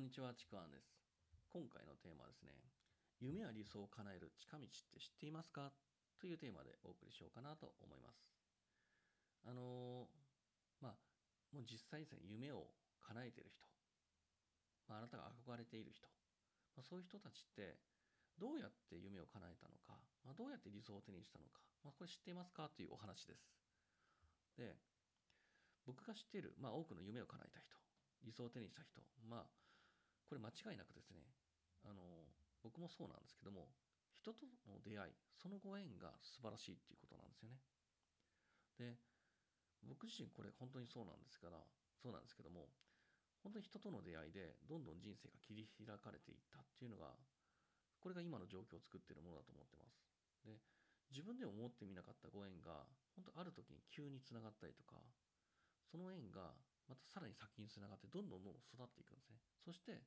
こんにちは、ちくわんです。今回のテーマはですね、夢や理想を叶える近道って知っていますか？というテーマでお送りしようかなと思います。あのーまあ、もう実際ですね、夢を叶えている人、まあ、あなたが憧れている人、まあ、そういう人たちって、どうやって夢を叶えたのか、まあ、どうやって理想を手にしたのか、まあ、これ知っていますか？というお話です。で、僕が知っている、まあ、多くの夢を叶えた人、理想を手にした人、まあ、これ間違いなくですね、あの、僕もそうなんですけども、人との出会い、そのご縁が素晴らしいっていうことなんですよね。で、僕自身これ本当にそうなんですから、そうなんですけども、本当に人との出会いでどんどん人生が切り開かれていったっていうのが、これが今の状況を作っているものだと思ってます。で、自分で思ってみなかったご縁が、本当ある時に急につながったりとか、その縁がまたさらに先につながってどんどんどんどん育っていくんですね。そして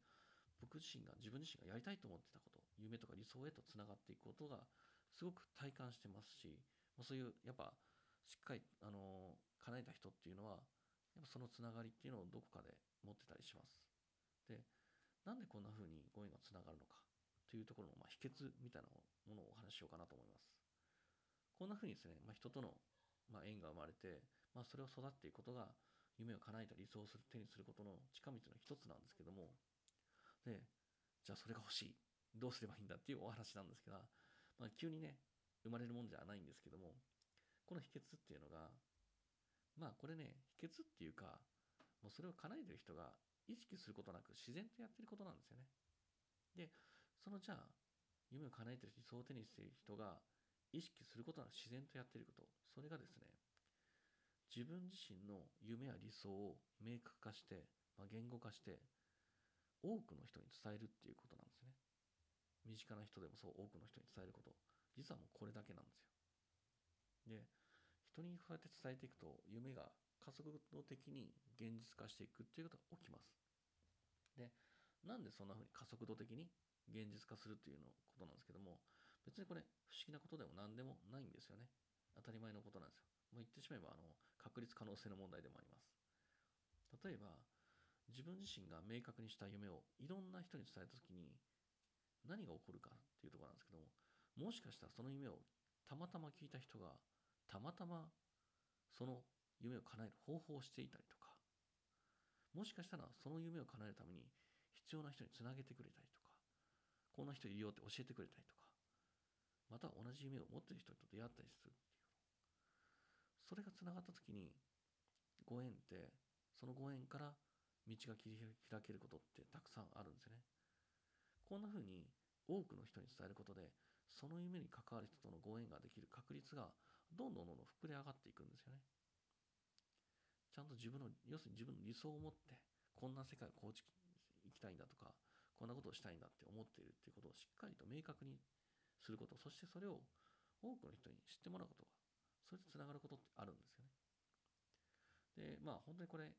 僕自身が自分自身がやりたいと思ってたこと夢とか理想へとつながっていくことがすごく体感してますしまそういうやっぱしっかりあの叶えた人っていうのはやっぱそのつながりっていうのをどこかで持ってたりします。でなんでこんな風にご縁がつながるのかというところのまあ秘訣みたいなものをお話ししようかなと思います。こんな風にですね、まあ、人とのまあ縁が生まれて、まあ、それを育っていくことが夢を叶えた理想を手にすることの近道の一つなんですけどもでじゃあそれが欲しいどうすればいいんだっていうお話なんですけど、まあ、急にね生まれるもんじゃないんですけどもこの秘訣っていうのがまあこれね秘訣っていうかもうそれを叶えてる人が意識することなく自然とやってることなんですよね。でそのじゃあ夢を叶えてる理想を手にしている人が意識することなく自然とやってることそれがですね自分自身の夢や理想を明確化して、まあ、言語化して多くの人に伝えるっていうことなんですね。身近な人でもそう多くの人に伝えること。実はもうこれだけなんですよ。で人にこうやって伝えていくと夢が加速度的に現実化していくっていうことが起きます。でなんでそんな風に加速度的に現実化するっていうのことなんですけども別にこれ不思議なことでも何でもないんですよね。当たり前のことなんですよ。もう言ってしまえばあの確率可能性の問題でもあります。例えば自分自身が明確にした夢をいろんな人に伝えた時に何が起こるかっていうところなんですけどももしかしたらその夢をたまたま聞いた人がたまたまその夢を叶える方法をしていたりとかもしかしたらその夢を叶えるために必要な人につなげてくれたりとかこんな人いるよって教えてくれたりとかまた同じ夢を持ってる人と出会ったりする。それがつながった時にご縁ってそのご縁から道が切り開けることってたくさんあるんですよね。こんな風に多くの人に伝えることでその夢に関わる人とのご縁ができる確率がどんどんどんどん膨れ上がっていくんですよね。ちゃんと自分の要するに自分の理想を持ってこんな世界を構築行きたいんだとかこんなことをしたいんだって思っているっていうことをしっかりと明確にすることそしてそれを多くの人に知ってもらうことがそれでつながることってあるんですよね。でまあ本当にこれ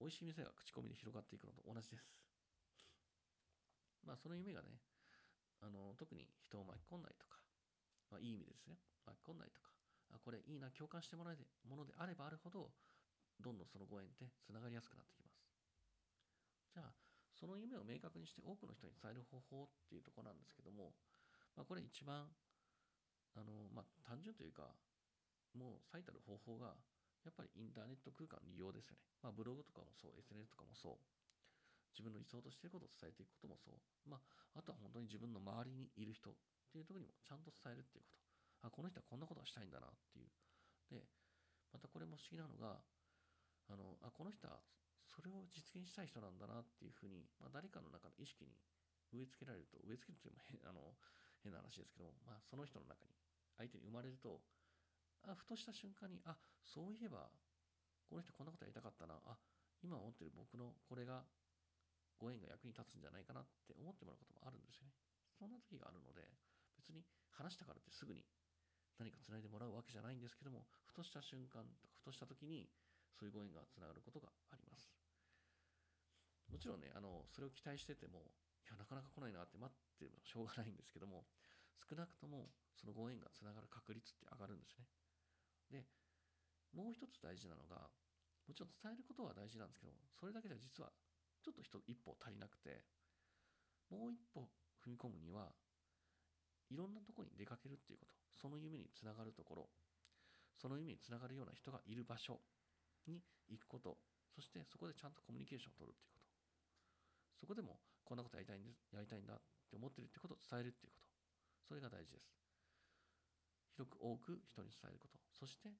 美味しい店が口コミで広がっていくのと同じです。まあその夢がねあの特に人を巻き込んだりとか、まあ、いい意味ですね巻き込んだりとかあこれいいな共感してもらえるものであればあるほどどんどんそのご縁ってつながりやすくなってきます。じゃあその夢を明確にして多くの人に伝える方法っていうところなんですけども、まあ、これ一番あの、まあ、単純というかもう最たる方法がやっぱりインターネット空間の利用ですよね。まあ、ブログとかもそう、SNS とかもそう、自分の理想としていることを伝えていくこともそう、まあ、あとは本当に自分の周りにいる人っていうところにもちゃんと伝えるっていうこと。あ、この人はこんなことがしたいんだなっていう。で、またこれも不思議なのが、あの、あ、この人はそれを実現したい人なんだなっていうふうに、まあ、誰かの中の意識に植え付けられると、植え付けるというのも変あの変な話ですけども、まあ、その人の中に、相手に生まれると、あふとした瞬間に、あそういえば、この人こんなことやりたかったな、あ今思ってる僕のこれがご縁が役に立つんじゃないかなって思ってもらうこともあるんですよね。そんな時があるので、別に話したからってすぐに何かつないでもらうわけじゃないんですけども、ふとした瞬間とか、ふとした時に、そういうご縁がつながることがあります。もちろんね、あの、それを期待してても、いや、なかなか来ないなって待ってもしょうがないんですけども、少なくともそのご縁がつながる確率って上がるんですね。で、もう一つ大事なのが、もちろん伝えることは大事なんですけど、それだけじゃ実はちょっと一歩足りなくて、もう一歩踏み込むには、いろんなところに出かけるっていうこと、その夢につながるところ、その夢につながるような人がいる場所に行くこと、そしてそこでちゃんとコミュニケーションを取るっていうこと。そこでもこんなことやりたいんです、やりたいんだって思ってるってことを伝えるっていうこと。それが大事です。広く多く人に伝えること。そして、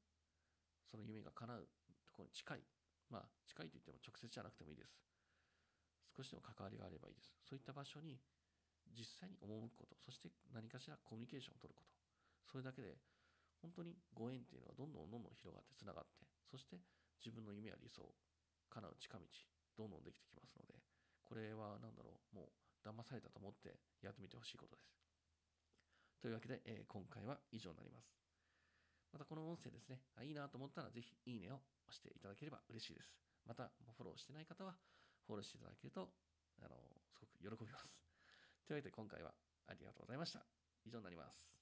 その夢が叶うところに近い。まあ、近いといっても直接じゃなくてもいいです。少しでも関わりがあればいいです。そういった場所に実際に赴くこと、そして何かしらコミュニケーションを取ること。それだけで、本当にご縁っていうのがどんどんどんどん広がってつながって、そして自分の夢や理想、叶う近道、どんどんできてきますので、これは何だろう、もう騙されたと思ってやってみてほしいことです。というわけで、えー、今回は以上になります。またこの音声ですね、いいなと思ったらぜひいいねを押していただければ嬉しいです。また、フォローしてない方はフォローしていただけると、あの、すごく喜びます。というわけで今回はありがとうございました。以上になります。